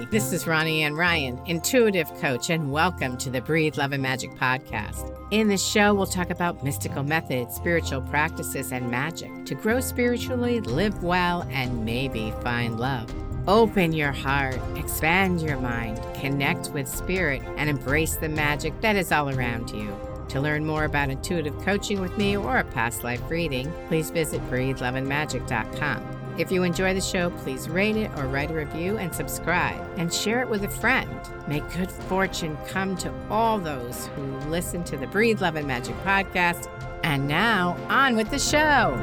Hi, this is Ronnie Ann Ryan, intuitive coach, and welcome to the Breathe Love and Magic podcast. In this show, we'll talk about mystical methods, spiritual practices, and magic to grow spiritually, live well, and maybe find love. Open your heart, expand your mind, connect with spirit, and embrace the magic that is all around you. To learn more about intuitive coaching with me or a past life reading, please visit breatheloveandmagic.com. If you enjoy the show, please rate it or write a review and subscribe and share it with a friend. May good fortune come to all those who listen to the Breathe Love and Magic podcast. And now, on with the show.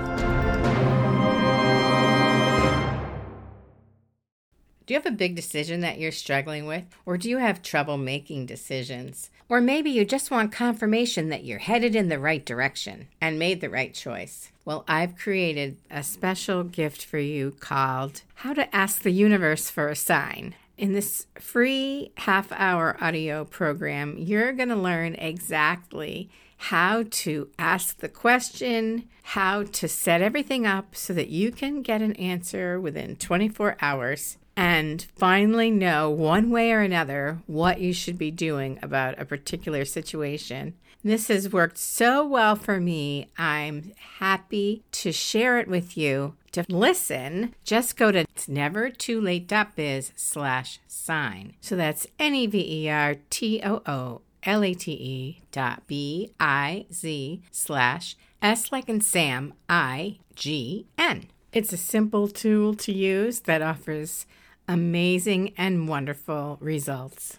Do you have a big decision that you're struggling with? Or do you have trouble making decisions? Or maybe you just want confirmation that you're headed in the right direction and made the right choice. Well, I've created a special gift for you called How to Ask the Universe for a Sign. In this free half hour audio program, you're going to learn exactly how to ask the question, how to set everything up so that you can get an answer within 24 hours and finally know one way or another what you should be doing about a particular situation. This has worked so well for me. I'm happy to share it with you. To listen, just go to it's never too late.biz slash sign. So that's N E V E R T O O L A T E dot B I Z slash S like in Sam I G N. It's a simple tool to use that offers amazing and wonderful results.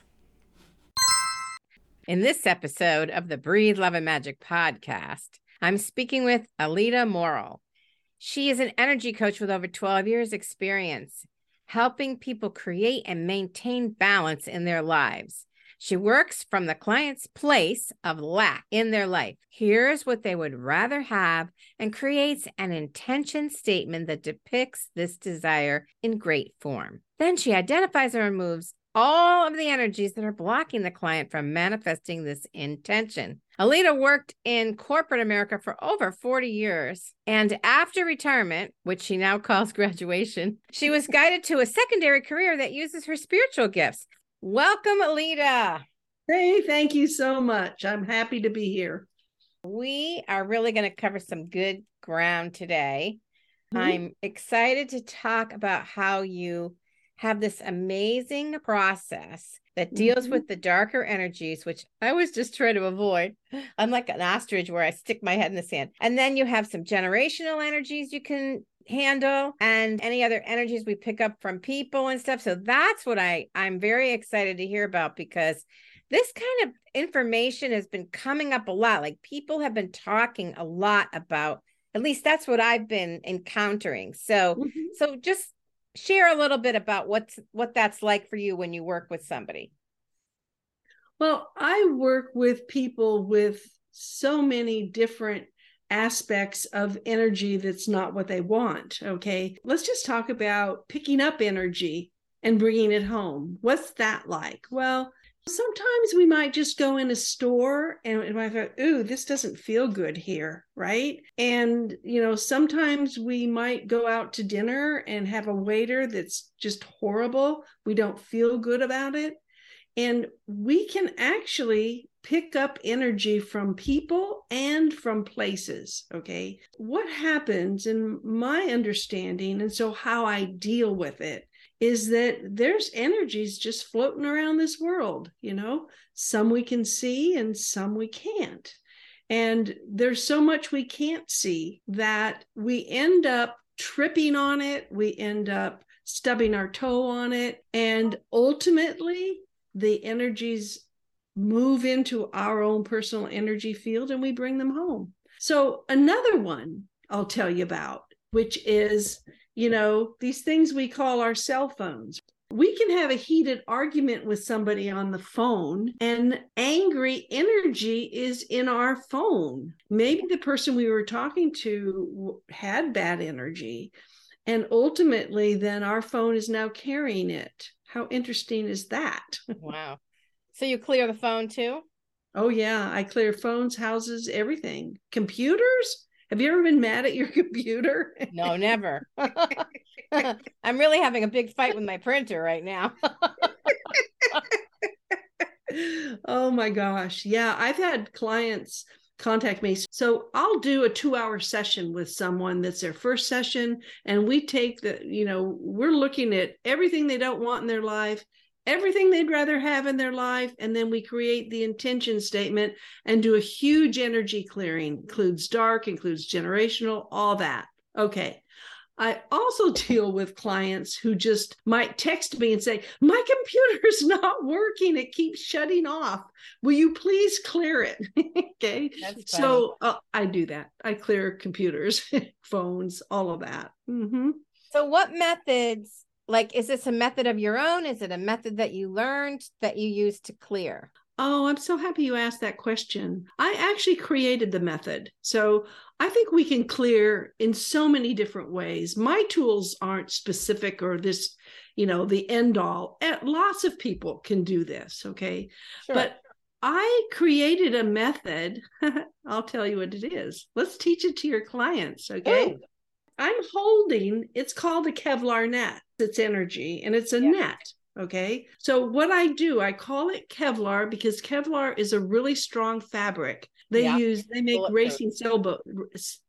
In this episode of the Breathe Love and Magic podcast, I'm speaking with Alida Morrill. She is an energy coach with over 12 years' experience helping people create and maintain balance in their lives. She works from the client's place of lack in their life, hears what they would rather have, and creates an intention statement that depicts this desire in great form. Then she identifies and removes all of the energies that are blocking the client from manifesting this intention. Alida worked in corporate America for over 40 years. And after retirement, which she now calls graduation, she was guided to a secondary career that uses her spiritual gifts. Welcome, Alida. Hey, thank you so much. I'm happy to be here. We are really going to cover some good ground today. Mm-hmm. I'm excited to talk about how you have this amazing process that deals mm-hmm. with the darker energies, which I was just trying to avoid. I'm like an ostrich where I stick my head in the sand. And then you have some generational energies you can handle and any other energies we pick up from people and stuff. So that's what I I'm very excited to hear about because this kind of information has been coming up a lot. Like people have been talking a lot about at least that's what I've been encountering. So mm-hmm. so just share a little bit about what's what that's like for you when you work with somebody well i work with people with so many different aspects of energy that's not what they want okay let's just talk about picking up energy and bringing it home what's that like well sometimes we might just go in a store and we might go, ooh, this doesn't feel good here, right? And, you know, sometimes we might go out to dinner and have a waiter that's just horrible. We don't feel good about it. And we can actually pick up energy from people and from places. Okay. What happens in my understanding, and so how I deal with it, is that there's energies just floating around this world, you know, some we can see and some we can't. And there's so much we can't see that we end up tripping on it, we end up stubbing our toe on it, and ultimately the energies move into our own personal energy field and we bring them home. So, another one I'll tell you about, which is you know, these things we call our cell phones. We can have a heated argument with somebody on the phone, and angry energy is in our phone. Maybe the person we were talking to had bad energy, and ultimately, then our phone is now carrying it. How interesting is that? wow. So you clear the phone too? Oh, yeah. I clear phones, houses, everything. Computers? Have you ever been mad at your computer? No, never. I'm really having a big fight with my printer right now. oh my gosh. Yeah, I've had clients contact me. So I'll do a two hour session with someone that's their first session. And we take the, you know, we're looking at everything they don't want in their life, everything they'd rather have in their life. And then we create the intention statement and do a huge energy clearing, includes dark, includes generational, all that. Okay. I also deal with clients who just might text me and say, My computer's not working. It keeps shutting off. Will you please clear it? okay. So uh, I do that. I clear computers, phones, all of that. Mm-hmm. So, what methods, like, is this a method of your own? Is it a method that you learned that you use to clear? Oh, I'm so happy you asked that question. I actually created the method. So I think we can clear in so many different ways. My tools aren't specific or this, you know, the end all. Eh, lots of people can do this. Okay. Sure. But I created a method. I'll tell you what it is. Let's teach it to your clients. Okay. Ooh. I'm holding, it's called a Kevlar net. It's energy and it's a yeah. net. Okay. So what I do, I call it Kevlar because Kevlar is a really strong fabric. They yeah. use they make racing sailboat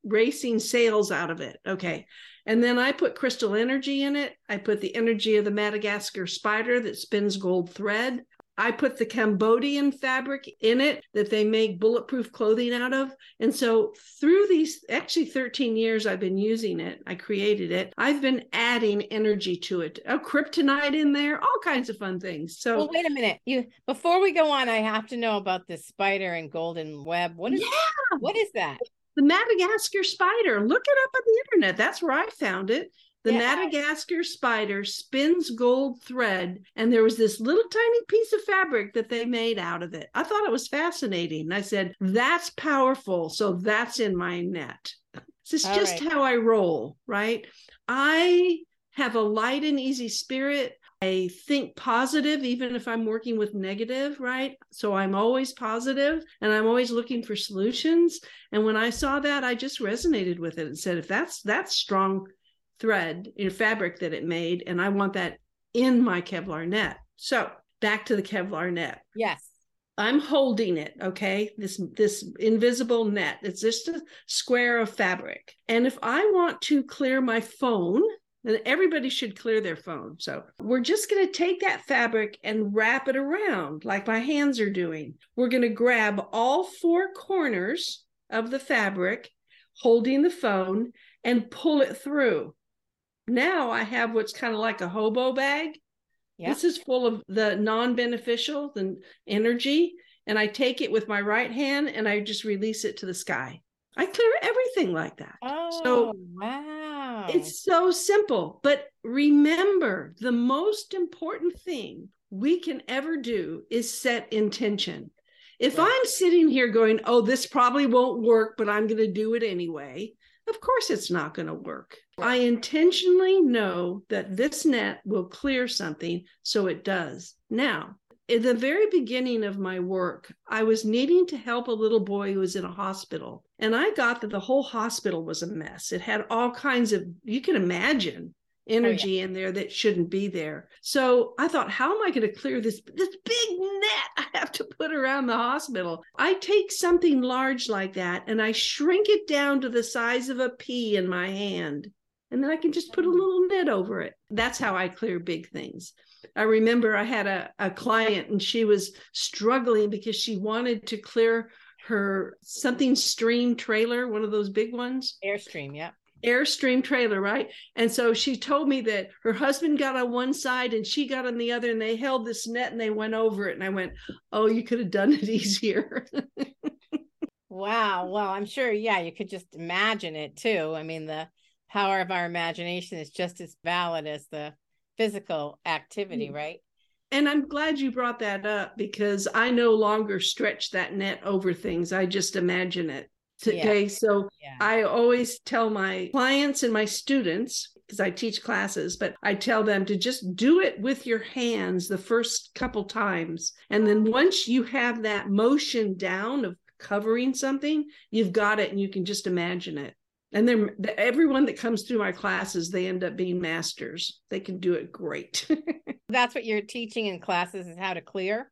racing sails out of it. Okay. And then I put crystal energy in it. I put the energy of the Madagascar spider that spins gold thread. I put the Cambodian fabric in it that they make bulletproof clothing out of. And so, through these actually 13 years I've been using it, I created it. I've been adding energy to it. A kryptonite in there, all kinds of fun things. So, well, wait a minute. You before we go on, I have to know about the spider and golden web. What is yeah. what is that? The Madagascar spider. Look it up on the internet. That's where I found it. The yeah. Madagascar spider spins gold thread, and there was this little tiny piece of fabric that they made out of it. I thought it was fascinating. I said, mm-hmm. That's powerful. So that's in my net. This is All just right. how I roll, right? I have a light and easy spirit. I think positive, even if I'm working with negative, right? So I'm always positive and I'm always looking for solutions. And when I saw that, I just resonated with it and said, if that's that's strong thread in fabric that it made, and I want that in my Kevlar net. So back to the Kevlar net. Yes. I'm holding it, okay? This this invisible net. It's just a square of fabric. And if I want to clear my phone, then everybody should clear their phone. So we're just going to take that fabric and wrap it around like my hands are doing. We're going to grab all four corners of the fabric holding the phone and pull it through. Now I have what's kind of like a hobo bag. Yeah. This is full of the non beneficial, the energy. And I take it with my right hand and I just release it to the sky. I clear everything like that. Oh, so wow. It's so simple. But remember, the most important thing we can ever do is set intention. If right. I'm sitting here going, oh, this probably won't work, but I'm going to do it anyway, of course it's not going to work. I intentionally know that this net will clear something, so it does. Now, in the very beginning of my work, I was needing to help a little boy who was in a hospital. And I got that the whole hospital was a mess. It had all kinds of, you can imagine, energy oh, yeah. in there that shouldn't be there. So I thought, how am I going to clear this this big net I have to put around the hospital? I take something large like that and I shrink it down to the size of a pea in my hand. And then I can just put a little net over it. That's how I clear big things. I remember I had a, a client and she was struggling because she wanted to clear her something stream trailer, one of those big ones. Airstream, yeah. Airstream trailer, right? And so she told me that her husband got on one side and she got on the other, and they held this net and they went over it. And I went, Oh, you could have done it easier. wow. Well, I'm sure, yeah, you could just imagine it too. I mean, the power of our imagination is just as valid as the physical activity, mm. right? And I'm glad you brought that up because I no longer stretch that net over things. I just imagine it today. Yeah. So yeah. I always tell my clients and my students, because I teach classes, but I tell them to just do it with your hands the first couple times. And then once you have that motion down of covering something, you've got it and you can just imagine it. and then everyone that comes through my classes they end up being masters they can do it great that's what you're teaching in classes is how to clear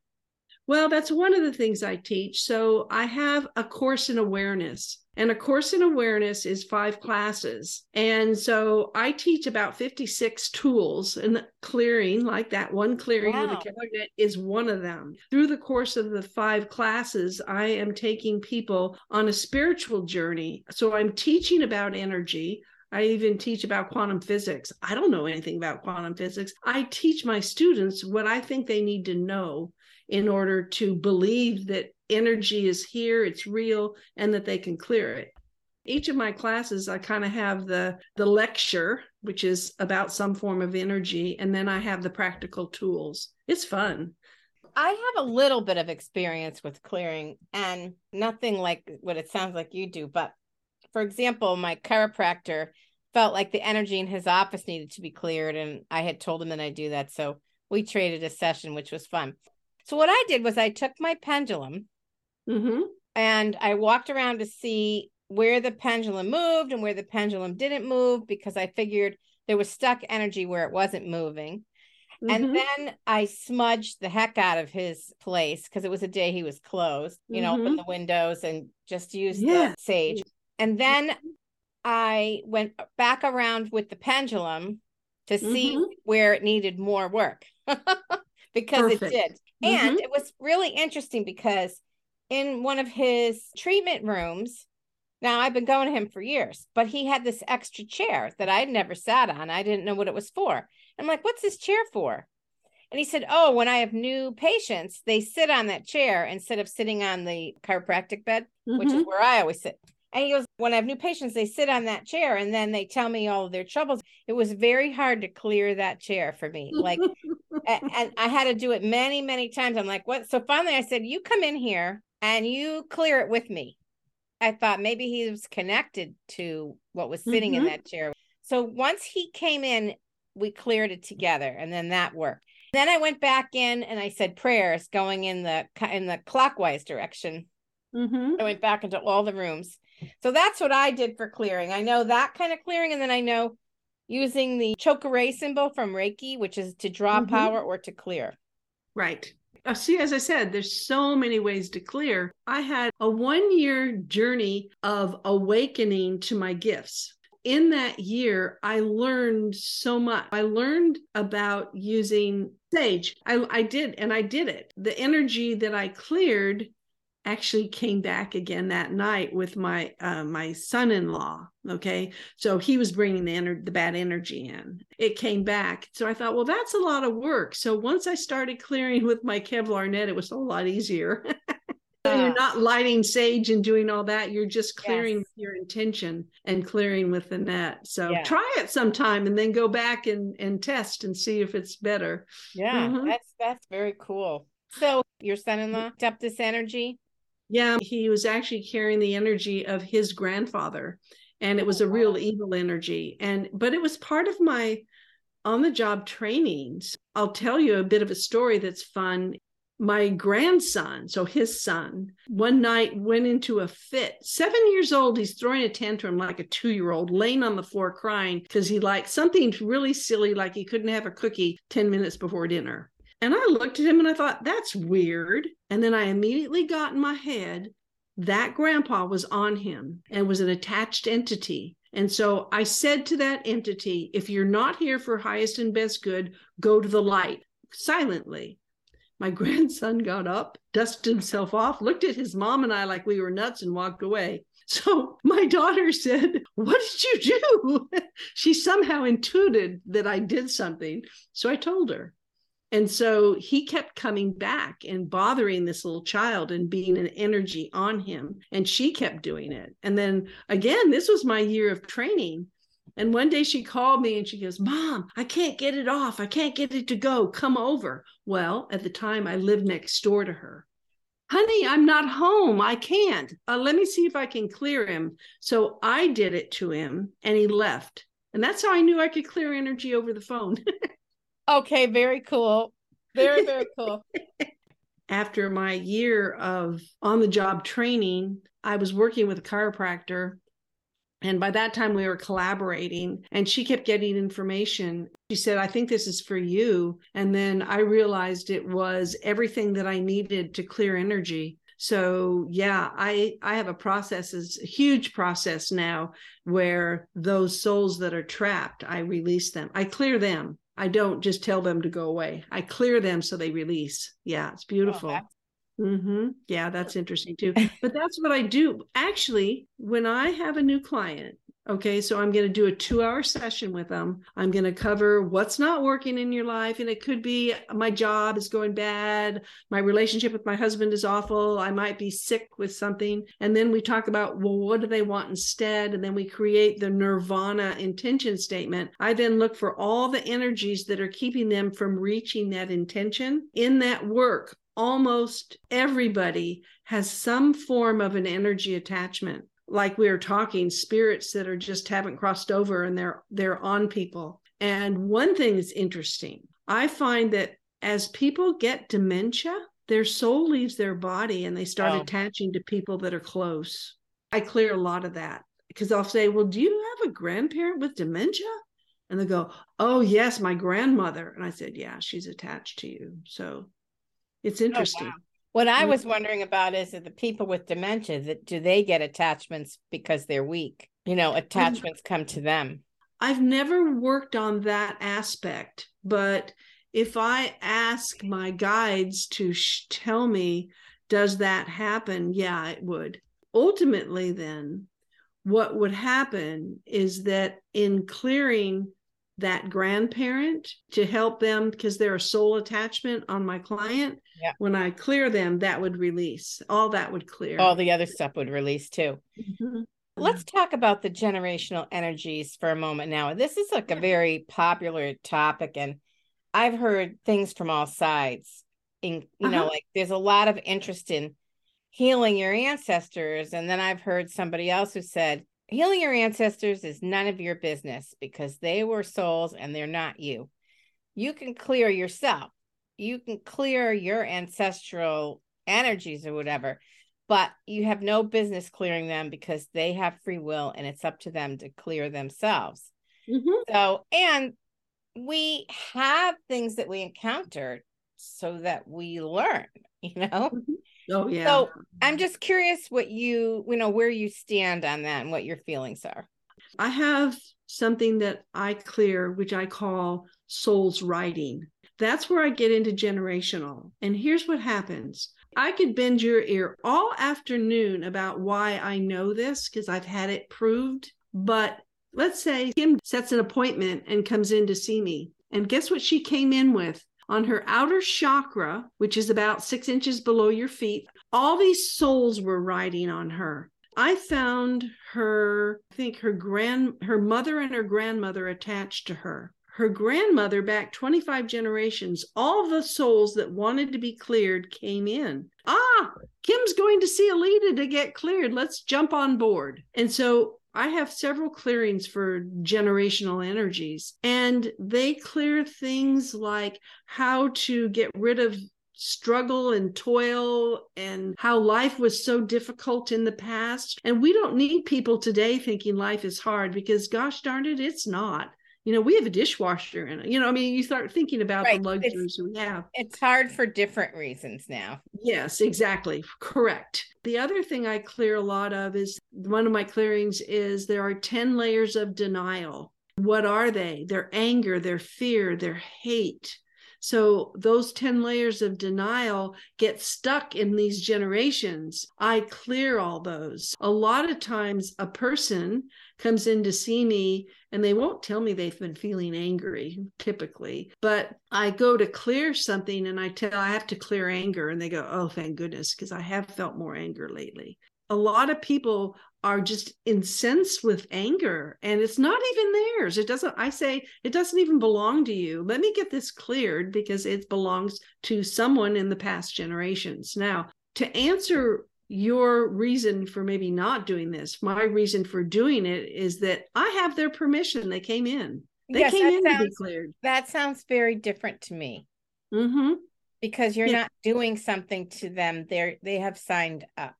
well that's one of the things i teach so i have a course in awareness and a course in awareness is five classes. And so I teach about 56 tools and clearing, like that one clearing wow. with a Kevlar net is one of them. Through the course of the five classes, I am taking people on a spiritual journey. So I'm teaching about energy. I even teach about quantum physics. I don't know anything about quantum physics. I teach my students what I think they need to know in order to believe that energy is here, it's real, and that they can clear it. Each of my classes, I kind of have the the lecture, which is about some form of energy, and then I have the practical tools. It's fun. I have a little bit of experience with clearing and nothing like what it sounds like you do. But for example, my chiropractor felt like the energy in his office needed to be cleared. And I had told him that I do that. So we traded a session, which was fun. So what I did was I took my pendulum mm-hmm. and I walked around to see where the pendulum moved and where the pendulum didn't move because I figured there was stuck energy where it wasn't moving. Mm-hmm. And then I smudged the heck out of his place because it was a day he was closed, you know, mm-hmm. open the windows and just use yeah. the sage. And then I went back around with the pendulum to see mm-hmm. where it needed more work because Perfect. it did. And mm-hmm. it was really interesting because in one of his treatment rooms, now I've been going to him for years, but he had this extra chair that I'd never sat on. I didn't know what it was for. I'm like, what's this chair for? And he said, Oh, when I have new patients, they sit on that chair instead of sitting on the chiropractic bed, mm-hmm. which is mm-hmm. where I always sit. And he goes, When I have new patients, they sit on that chair and then they tell me all of their troubles. It was very hard to clear that chair for me. Like, and, I had to do it many, many times. I'm like, What? So finally I said, You come in here and you clear it with me. I thought maybe he was connected to what was sitting mm-hmm. in that chair. So once he came in, we cleared it together and then that worked. Then I went back in and I said prayers going in the in the clockwise direction. Mm-hmm. I went back into all the rooms so that's what I did for clearing. I know that kind of clearing, and then I know using the choke symbol from Reiki, which is to draw mm-hmm. power or to clear. Right. Uh, see, as I said, there's so many ways to clear. I had a one year journey of awakening to my gifts. In that year, I learned so much. I learned about using sage. I, I did, and I did it. The energy that I cleared actually came back again that night with my uh, my son-in-law okay? So he was bringing the ener- the bad energy in. It came back. So i thought well that's a lot of work. So once i started clearing with my kevlar net it was a lot easier. You're not lighting sage and doing all that. You're just clearing yes. your intention and clearing with the net. So yeah. try it sometime and then go back and and test and see if it's better. Yeah. Mm-hmm. that's that's very cool. So your son-in-law up this energy yeah, he was actually carrying the energy of his grandfather and it was a oh, real evil energy and but it was part of my on the job trainings. I'll tell you a bit of a story that's fun. My grandson, so his son, one night went into a fit. Seven years old, he's throwing a tantrum like a two year old, laying on the floor crying because he liked something really silly, like he couldn't have a cookie 10 minutes before dinner. And I looked at him and I thought, that's weird. And then I immediately got in my head that grandpa was on him and was an attached entity. And so I said to that entity, if you're not here for highest and best good, go to the light silently. My grandson got up, dusted himself off, looked at his mom and I like we were nuts, and walked away. So my daughter said, What did you do? she somehow intuited that I did something. So I told her. And so he kept coming back and bothering this little child and being an energy on him. And she kept doing it. And then again, this was my year of training. And one day she called me and she goes, Mom, I can't get it off. I can't get it to go. Come over. Well, at the time, I lived next door to her. Honey, I'm not home. I can't. Uh, let me see if I can clear him. So I did it to him and he left. And that's how I knew I could clear energy over the phone. Okay, very cool. Very, very cool. After my year of on the job training, I was working with a chiropractor And by that time, we were collaborating, and she kept getting information. She said, I think this is for you. And then I realized it was everything that I needed to clear energy. So yeah, I I have a process, is a huge process now where those souls that are trapped, I release them. I clear them. I don't just tell them to go away. I clear them so they release. Yeah, it's beautiful. Oh, Mm-hmm. Yeah, that's interesting too. But that's what I do. Actually, when I have a new client, okay, so I'm going to do a two hour session with them. I'm going to cover what's not working in your life. And it could be my job is going bad. My relationship with my husband is awful. I might be sick with something. And then we talk about, well, what do they want instead? And then we create the nirvana intention statement. I then look for all the energies that are keeping them from reaching that intention in that work almost everybody has some form of an energy attachment like we were talking spirits that are just haven't crossed over and they're they're on people and one thing that's interesting i find that as people get dementia their soul leaves their body and they start oh. attaching to people that are close i clear a lot of that because i'll say well do you have a grandparent with dementia and they go oh yes my grandmother and i said yeah she's attached to you so it's interesting. Oh, wow. What I mm. was wondering about is that the people with dementia that do they get attachments because they're weak? You know, attachments come to them. I've never worked on that aspect, but if I ask my guides to sh- tell me, does that happen? Yeah, it would. Ultimately, then, what would happen is that in clearing that grandparent to help them because they're a soul attachment on my client. Yeah. When I clear them, that would release. All that would clear. All the other stuff would release too. Mm-hmm. Let's talk about the generational energies for a moment now. This is like a very popular topic, and I've heard things from all sides. In you uh-huh. know, like there's a lot of interest in healing your ancestors, and then I've heard somebody else who said healing your ancestors is none of your business because they were souls and they're not you. You can clear yourself, you can clear your ancestral energies or whatever, but you have no business clearing them because they have free will and it's up to them to clear themselves. Mm-hmm. So, and we have things that we encounter so that we learn, you know? Mm-hmm. Oh yeah. So I'm just curious what you, you know, where you stand on that and what your feelings are. I have something that I clear, which I call soul's writing. That's where I get into generational. And here's what happens. I could bend your ear all afternoon about why I know this because I've had it proved. But let's say Kim sets an appointment and comes in to see me. And guess what she came in with? On her outer chakra, which is about six inches below your feet, all these souls were riding on her. I found her, I think her grand, her mother and her grandmother attached to her. Her grandmother, back 25 generations, all the souls that wanted to be cleared came in. Ah, Kim's going to see Alida to get cleared. Let's jump on board. And so I have several clearings for generational energies, and they clear things like how to get rid of struggle and toil and how life was so difficult in the past. And we don't need people today thinking life is hard because, gosh darn it, it's not you know, we have a dishwasher and you know, I mean, you start thinking about right. the luxuries it's, we have. It's hard for different reasons now. Yes, exactly. Correct. The other thing I clear a lot of is one of my clearings is there are 10 layers of denial. What are they? Their anger, their fear, their hate. So those 10 layers of denial get stuck in these generations. I clear all those. A lot of times, a person comes in to see me and they won't tell me they've been feeling angry typically but i go to clear something and i tell i have to clear anger and they go oh thank goodness because i have felt more anger lately a lot of people are just incensed with anger and it's not even theirs it doesn't i say it doesn't even belong to you let me get this cleared because it belongs to someone in the past generations now to answer your reason for maybe not doing this. My reason for doing it is that I have their permission. They came in. They yes, came in sounds, to be cleared. That sounds very different to me. Mm-hmm. Because you're yeah. not doing something to them. They're they have signed up.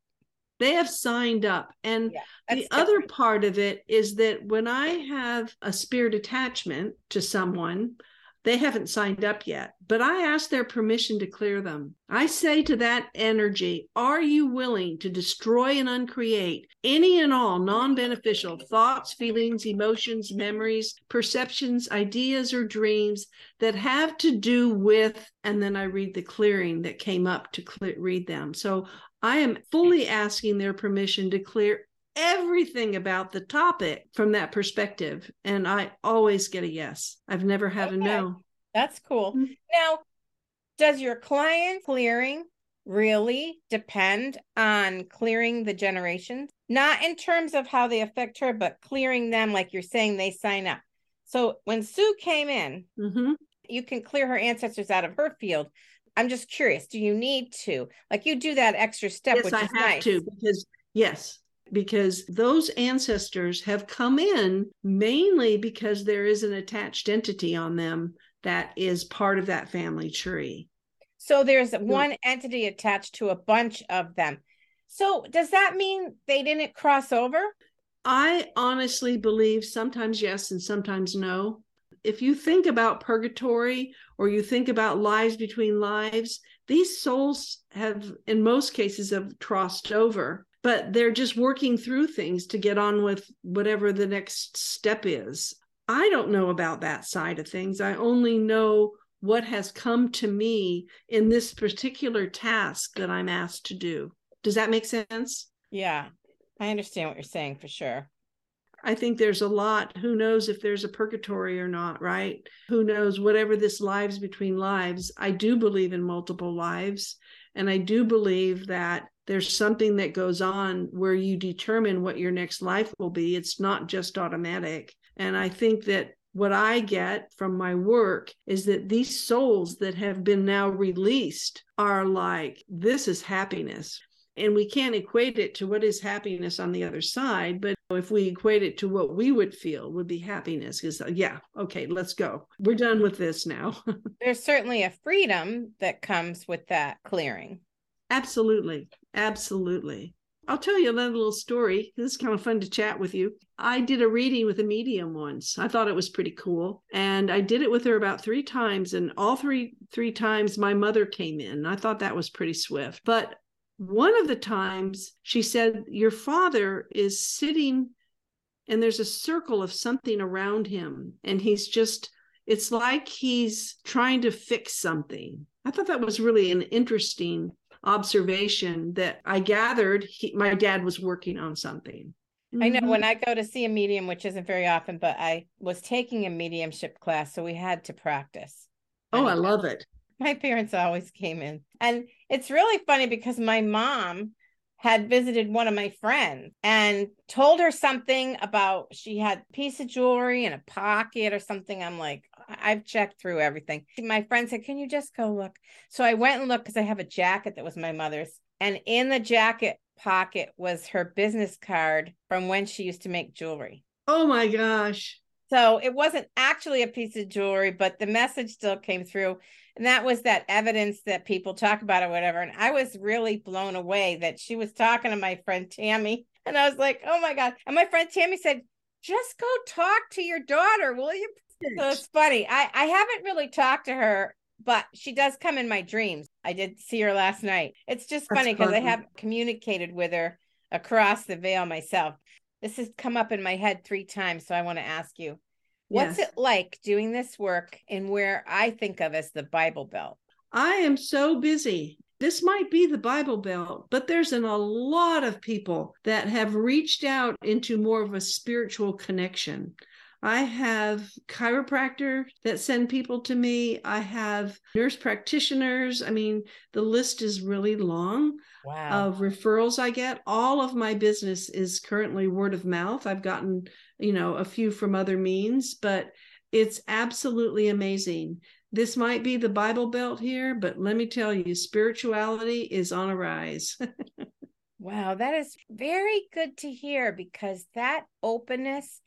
They have signed up. And Yeah, the that's other part of it is that when I have a spirit attachment to someone, they haven't signed up yet, but I ask their permission to clear them. I say to that energy, Are you willing to destroy and uncreate any and all non beneficial thoughts, feelings, emotions, memories, perceptions, ideas, or dreams that have to do with? And then I read the clearing that came up to read them. So I am fully asking their permission to clear everything about the topic from that perspective. And I always get a yes. I've never had a no. That's cool. Mhm. Now, does your client clearing really depend on clearing the generations? Not in terms of how they affect her, but clearing them, like you're saying, they sign up. So when Sue came in, hmm you can clear her ancestors out of her field. I'm just curious, do you need to? Like you do that extra step, Yes, which I is have nice. to because, yes, because those ancestors have come in mainly because there is an attached entity on them that is part of that family tree. So there's one entity attached to a bunch of them. So does that mean they didn't cross over? I honestly believe sometimes yes and sometimes no. If you think about purgatory or you think about lives between lives, these souls have, in most cases, have crossed over, but they're just working through things to get on with whatever the next step is. I don't know about that side of things. I only know what has come to me in this particular task that I'm asked to do. Does that make sense? Yeah, I understand what you're saying for sure. I think there's a lot. Who knows if there's a purgatory or not, right? Who knows? Whatever this lives between lives, I do believe in multiple lives. And I do believe that there's something that goes on where you determine what your next life will be. It's not just automatic. And I think that what I get from my work is that these souls that have been now released are like, this is happiness. And we can't equate it to what is happiness on the other side, but if we equate it to what we would feel would be happiness, because uh, yeah, okay, let's go. We're done with this now. There's certainly a freedom that comes with that clearing. absolutely. Absolutely. I'll tell you another little story. This is kind of fun to chat with you. I did a reading with a medium once. I thought it was pretty cool. And I did it with her about three times. And all three three times my mother came in. I thought that was pretty swift. But one of the times she said, Your father is sitting and there's a circle of something around him. And he's just, it's like he's trying to fix something. I thought that was really an interesting observation that I gathered he, my dad was working on something. I know Mhm. when I go to see a medium, which isn't very often, but I was taking a mediumship class, so we had to practice. Oh, I And love it. my parents always came in. And it's really funny because my mom had visited one of my friends and told her something about she had a piece of jewelry in a pocket or something. I'm like, I've checked through everything. My friend said, Can you just go look? So I went and looked because I have a jacket that was my mother's. And in the jacket pocket was her business card from when she used to make jewelry. Oh my gosh. So it wasn't actually a piece of jewelry, but the message still came through. And that was that evidence that people talk about or whatever. And I was really blown away that she was talking to my friend Tammy. And I was like, oh my God. And my friend Tammy said, just go talk to your daughter, will you? So it's funny. I, I haven't really talked to her, but she does come in my dreams. I did see her last night. It's just That's funny because I have communicated with her across the veil myself. This has come up in my head three times. So I want to ask you, what's Yes. it like doing this work in where I think of as the Bible Belt? I am so busy. This might be the Bible Belt, but there's an, a lot of people that have reached out into more of a spiritual connection. I have chiropractor that send people to me. I have nurse practitioners. I mean, the list is really long Wow. of referrals I get. All of my business is currently word of mouth. I've gotten, you know, a few from other means, but it's absolutely amazing. This might be the Bible Belt here, but let me tell you, spirituality is on a rise. Wow, that is very good to hear because that openness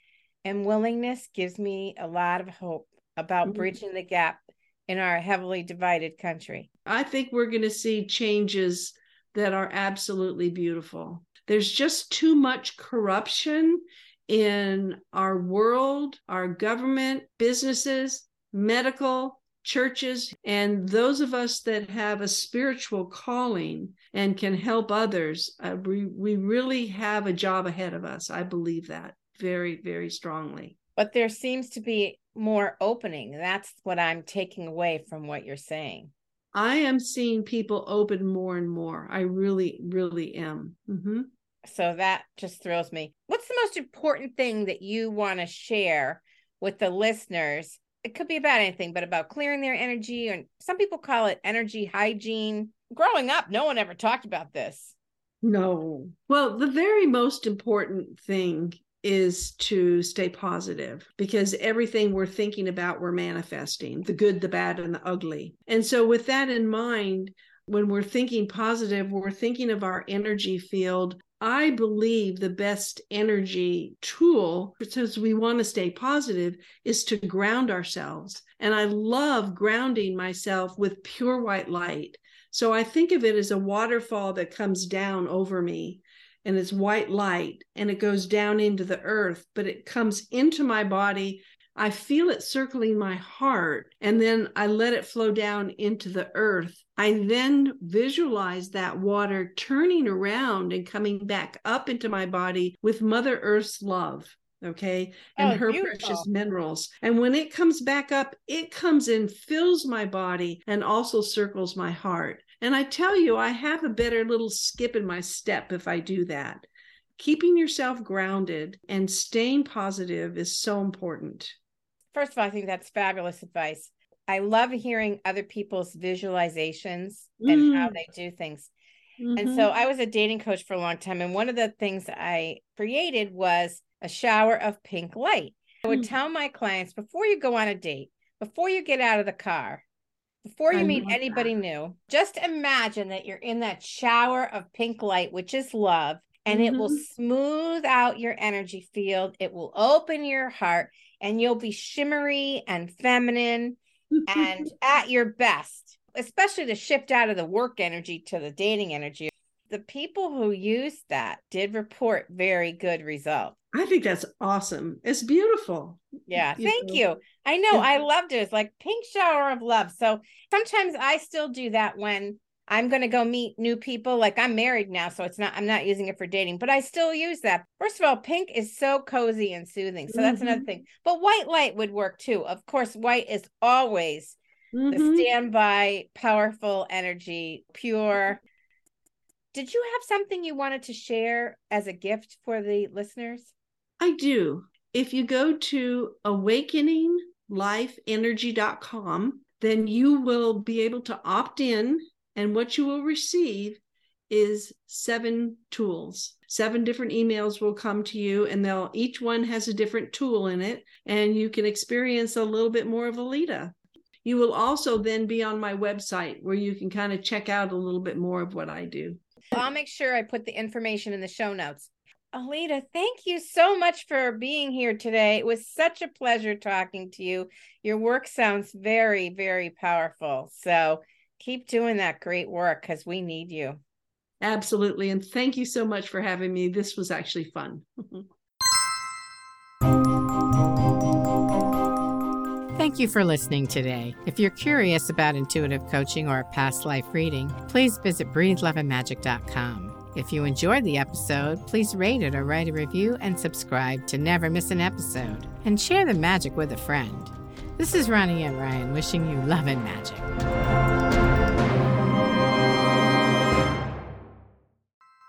and willingness gives me a lot of hope about Mhm. bridging the gap in our heavily divided country. I think we're going to see changes that are absolutely beautiful. There's just too much corruption in our world, our government, businesses, medical, churches, and those of us that have a spiritual calling and can help others. Uh, we, we really have a job ahead of us. I believe that very, very strongly. But there seems to be more opening. That's what I'm taking away from what you're saying. I am seeing people open more and more. I really, really am. Mm-hmm. So that just thrills me. What's the most important thing that you want to share with the listeners? It could be about anything, but about clearing their energy, and some people call it energy hygiene. Growing up, no one ever talked about this. No. Well, the very most important thing is to stay positive because everything we're thinking about, we're manifesting the good, the bad, and the ugly. And so, with that in mind, when we're thinking positive, we're thinking of our energy field. I believe the best energy tool, since we want to stay positive, is to ground ourselves. And I love grounding myself with pure white light. So I think of it as a waterfall that comes down over me and it's white light and it goes down into the earth, but it comes into my body. I feel it circling my heart and then I let it flow down into the earth. I then visualize that water turning around and coming back up into my body with Mother Earth's love okay and oh, her beautiful. precious minerals and when it comes back up it comes and fills my body and also circles my heart and I tell you, I have a better little skip in my step if I do that. Keeping yourself grounded and staying positive is so important. First of all, I think that's fabulous advice. I love hearing other people's visualizations mm. and how mm. they do things. Mm-hmm. And so I was a dating coach for a long time. And one of the things I created was a shower of pink light. I would mm. tell my clients before you go on a date, before you get out of the car, before you I meet anybody that. new, just imagine that you're in that shower of pink light, which is love, and mm-hmm. it will mm-hmm. smooth out your energy field. It will open your heart, and you'll be shimmery and feminine and at your best, especially to shift out of the work energy to the dating energy. The people who used that did report very good results. I think that's awesome. It's beautiful. Yeah, you thank know. you. I know I loved it. It's like pink shower of love. So sometimes I still do that when I'm going to go meet new people. Like I'm married now, so it's not, I'm not using it for dating, but I still use that. First of all, pink is so cozy and soothing. So that's mm-hmm. another thing. But white light would work too. Of course, white is always mm-hmm. the standby, powerful energy, pure. Did you have something you wanted to share as a gift for the listeners? I do. If you go to awakeninglifeenergy.com, then you will be able to opt in, and what you will receive is seven tools. Seven different emails will come to you, and they'll each one has a different tool in it, and you can experience a little bit more of Alida. You will also then be on my website where you can kind of check out a little bit more of what I do. I'll make sure I put the information in the show notes. Alida, thank you so much for being here today. It was such a pleasure talking to you. Your work sounds very, very powerful. So keep doing that great work because we need you. Absolutely. And thank you so much for having me. This was actually fun. Thank you for listening today. If you're curious about intuitive coaching or a past life reading, please visit breatheloveandmagic.com. If you enjoyed the episode, please rate it or write a review and subscribe to never miss an episode. And share the magic with a friend. This is Ronnie Ann Ryan wishing you love and magic.